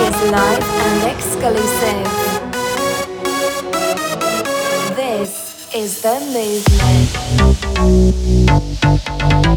is live and exclusive. This is the movement. This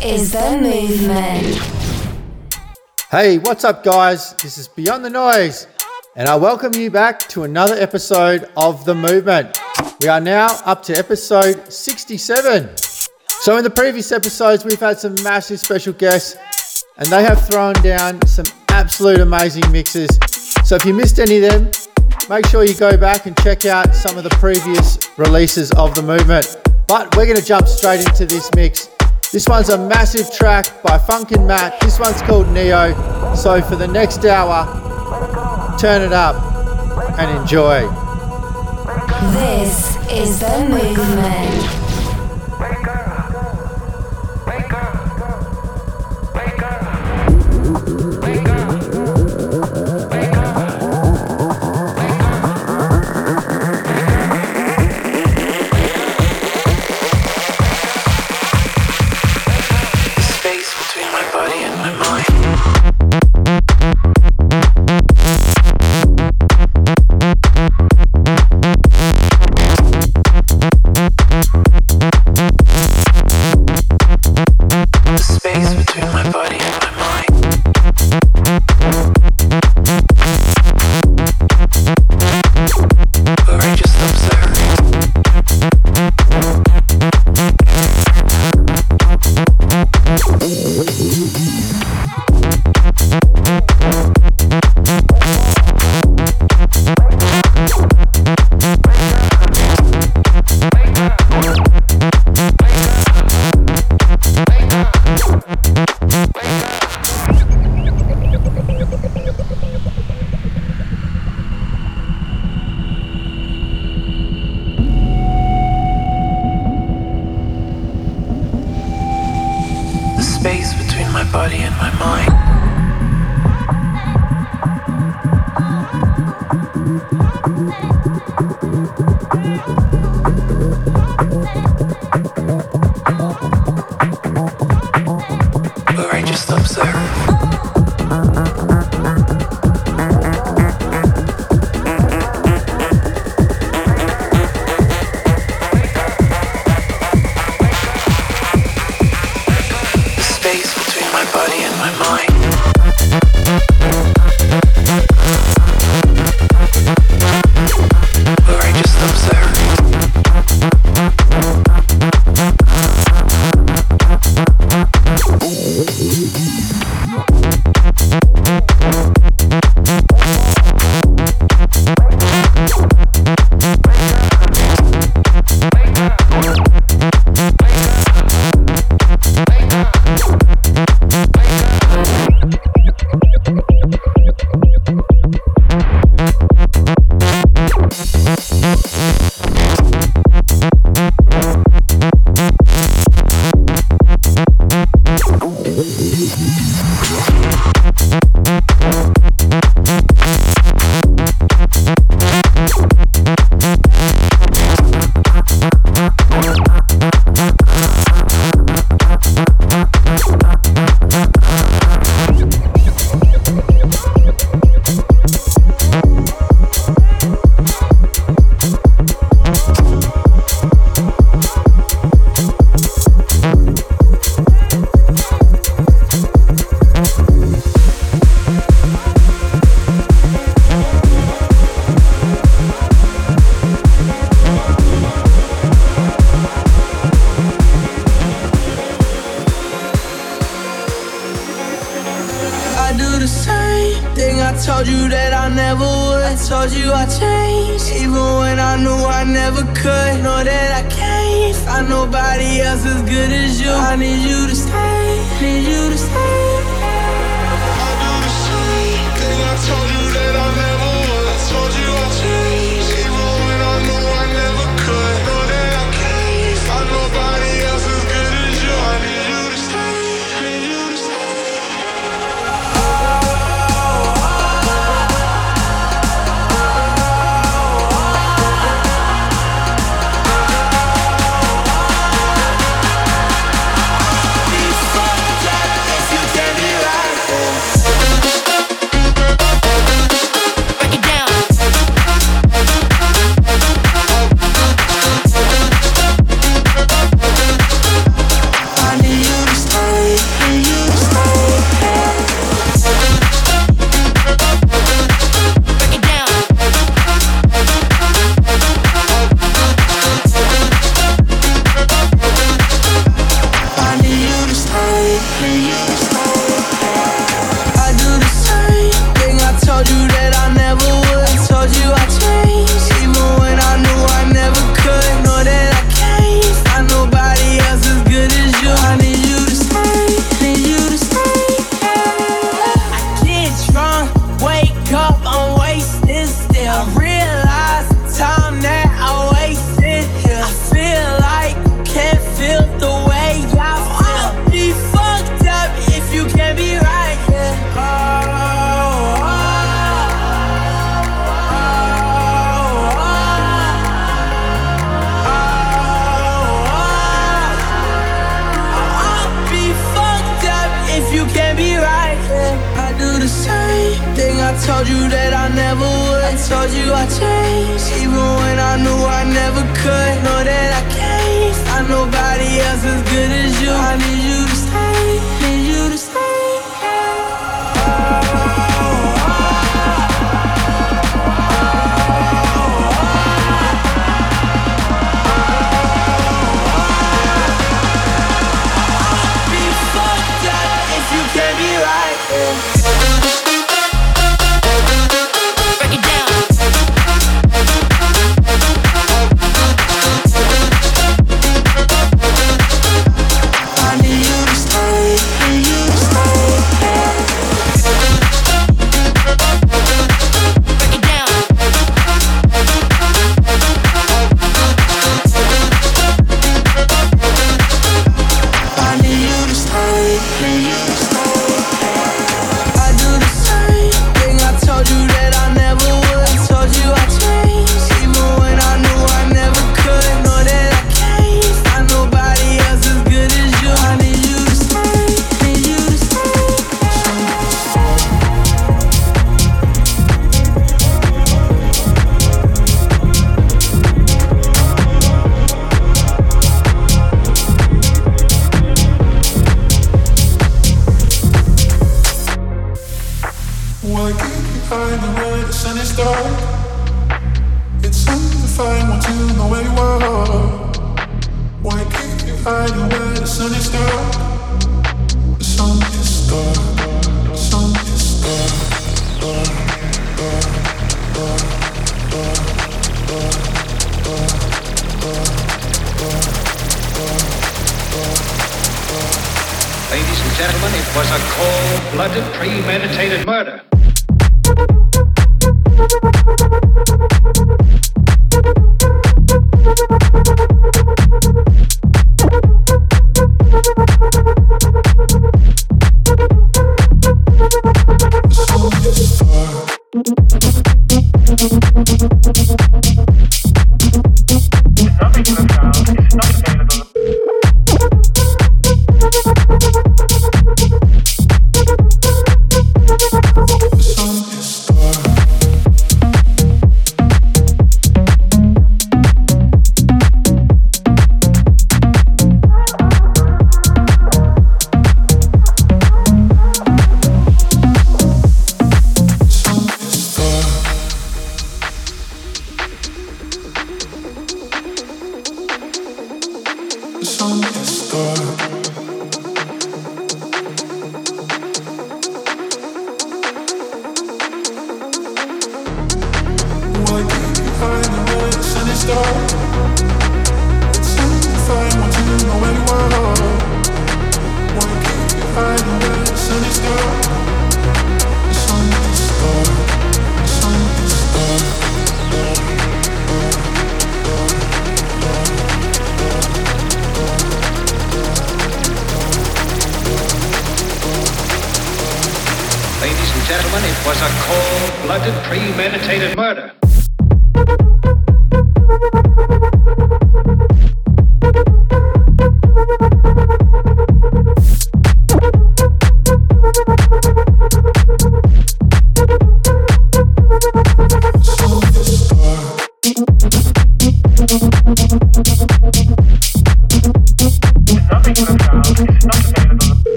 is the movement. Hey, what's up, guys? This is Beyond Tha Noize, and I welcome you back to another episode of The Movement. We are now up to episode 67. So, in the previous episodes, we've had some massive special guests, and they have thrown down some absolute amazing mixes. So, if you missed any of them, make sure you go back and check out some of the previous releases of the movement. But we're going to jump straight into this mix. This one's a massive track by Funkin' Matt. This one's called Neo. So for the next hour, turn it up and enjoy. This is the movement.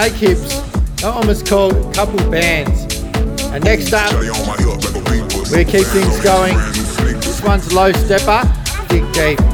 Snakehips. That one was called Couple Bandz. And next up, we keep things going. This one's Low Steppa, Dig Deep.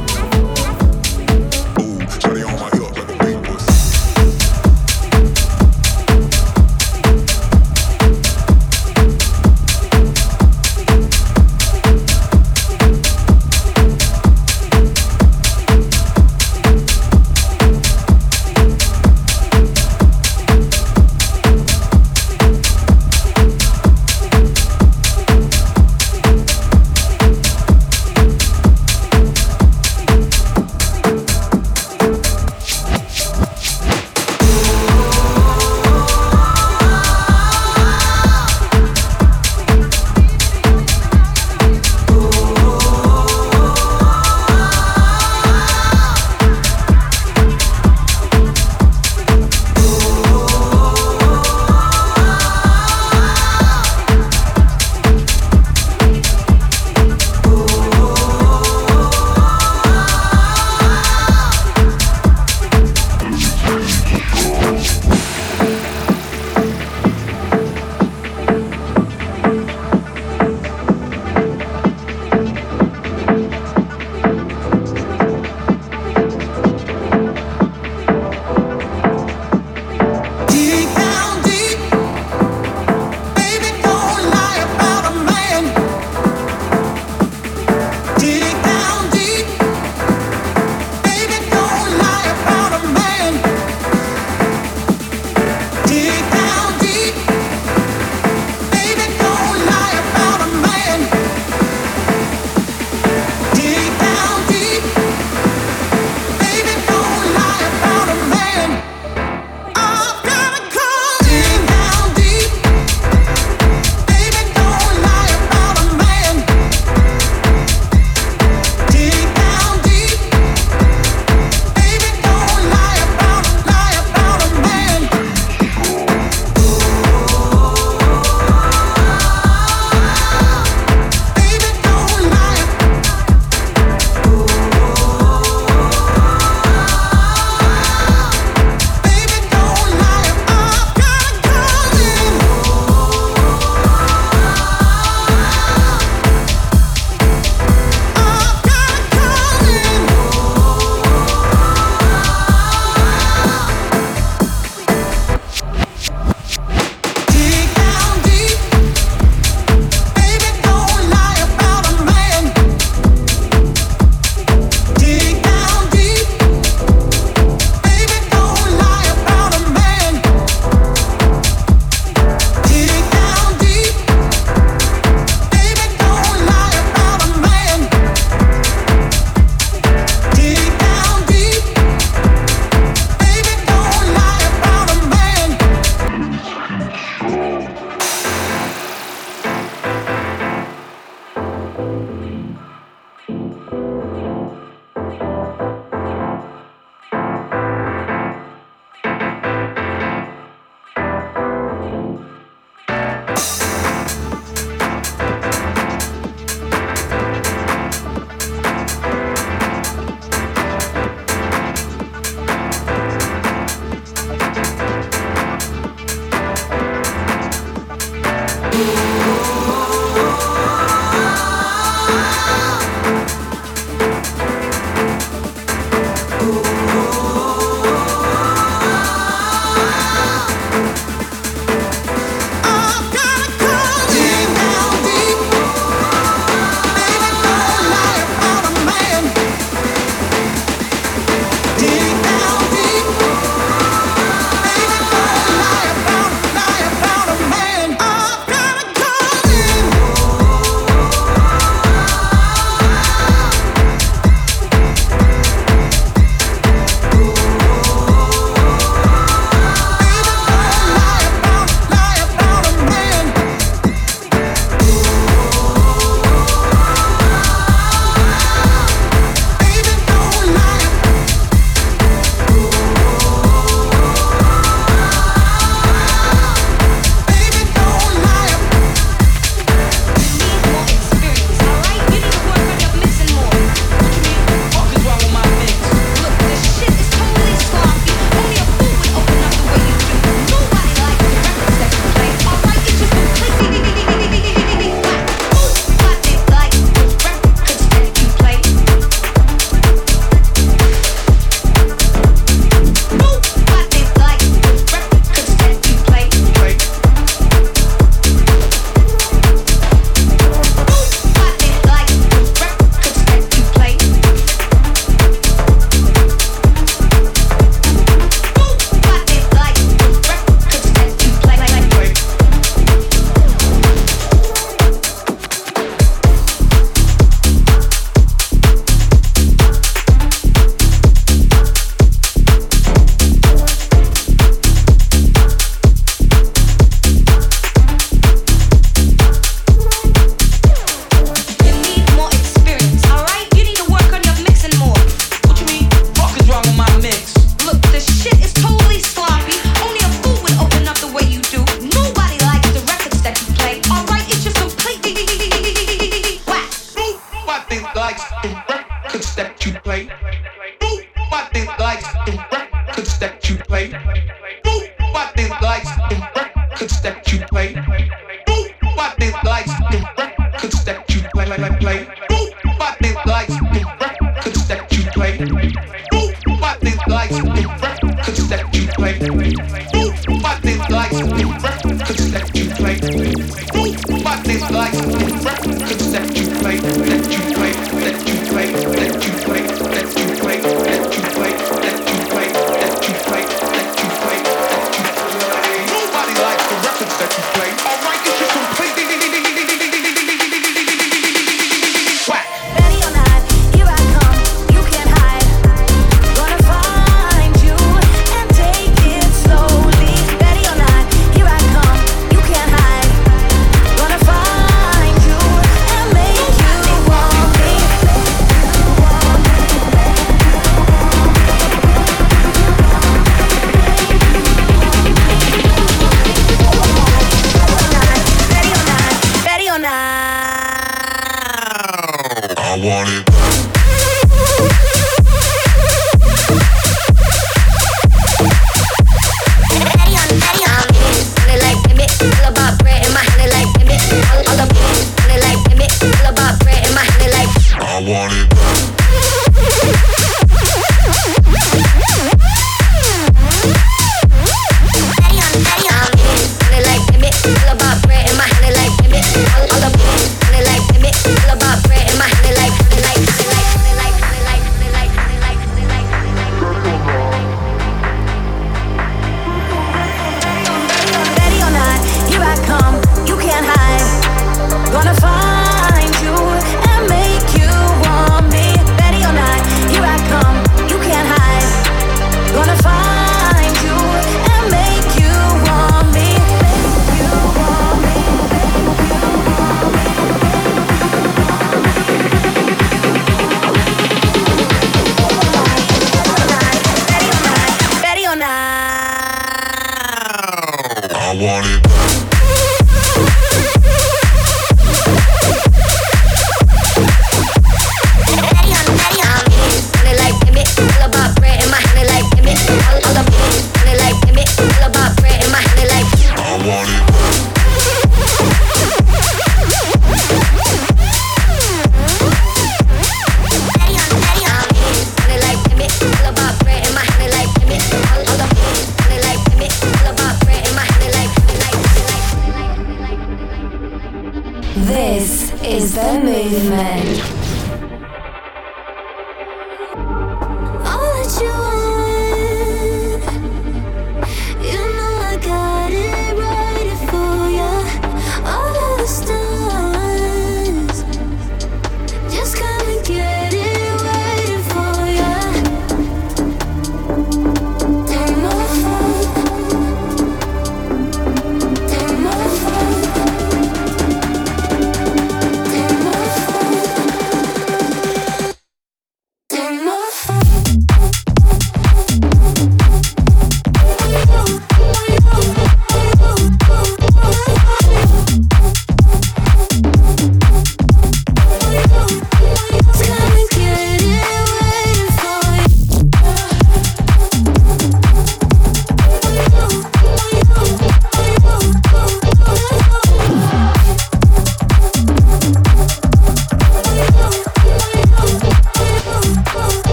I want it.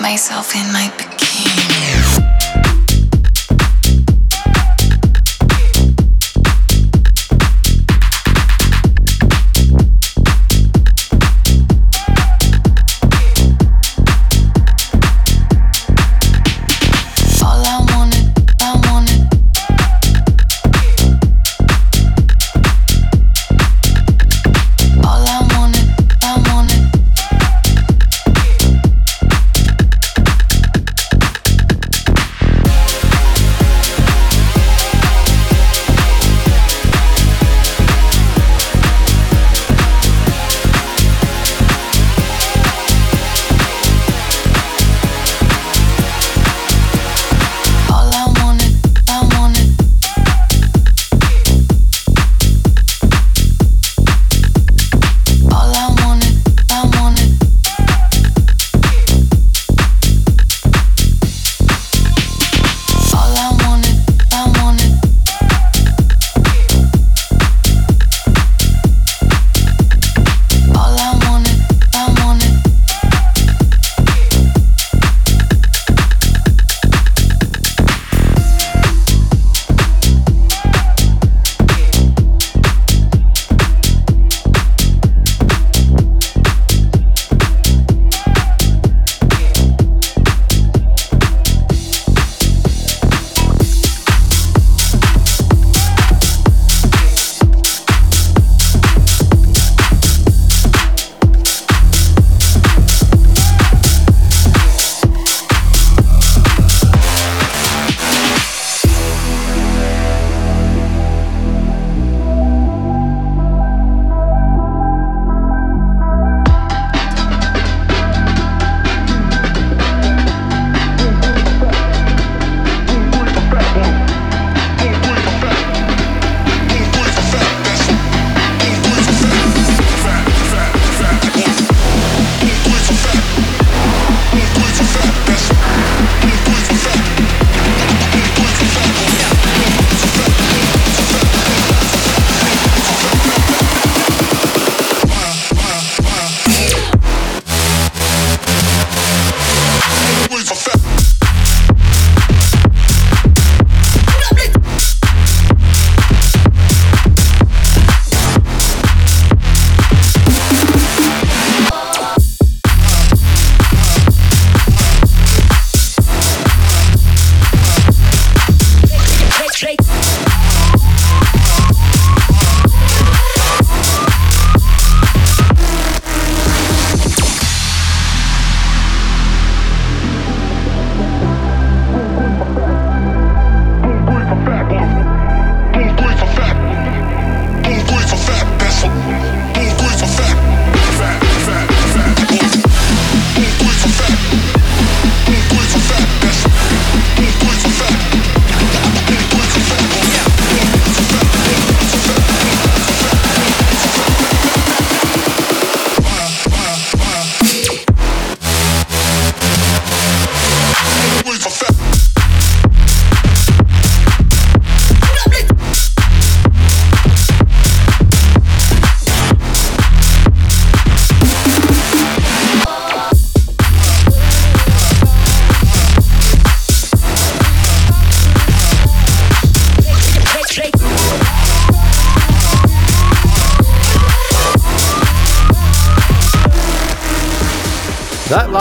Myself in my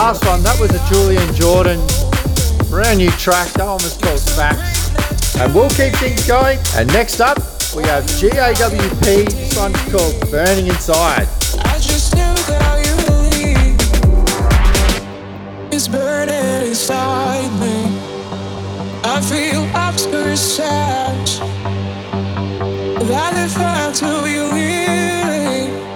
last one, that was a Julian Jordan brand new track. That one was called Facts. And we'll keep things going. And next up, we have GAWP. This one's called Burning Inside. I just knew that you It's burning inside me. I feel obscure sad. That if I to be really,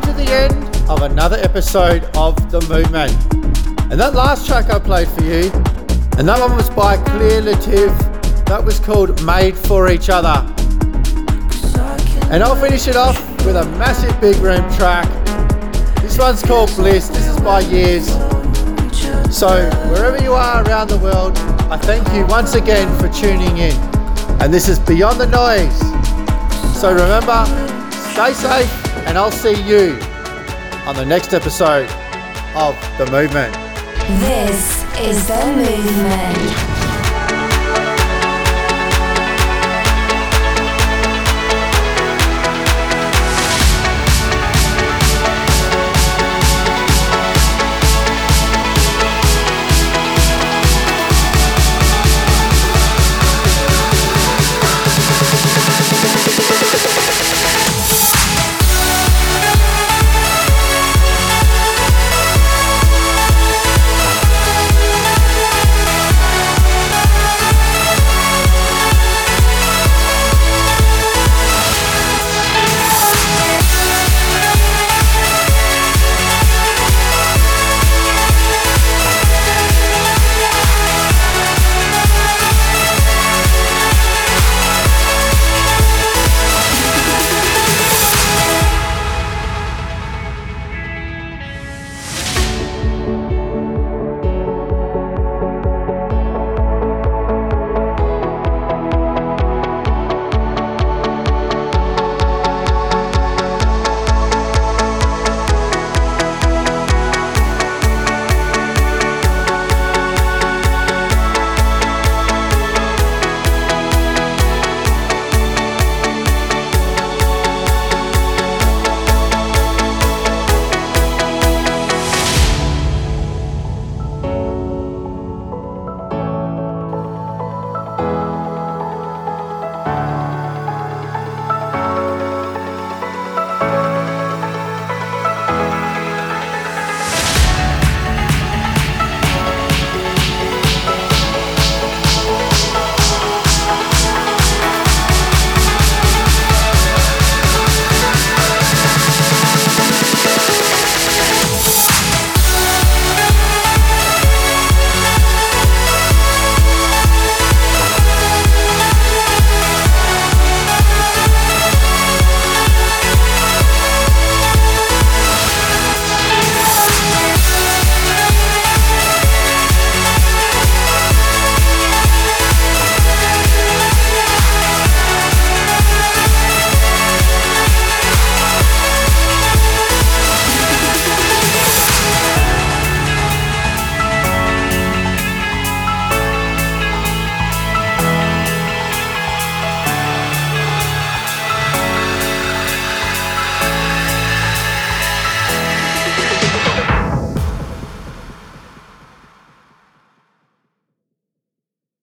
come to the end of another episode of The Movement. And that last track I played for you, and that one was by Cler Letiv. That was called Made for Each Other. And I'll finish it off with a massive big room track. This one's called Bliss. This is by Years. So wherever you are around the world, I thank you once again for tuning in. And this is Beyond Tha Noize. So remember, stay safe, and I'll see you on the next episode of The Movement. This is the movement.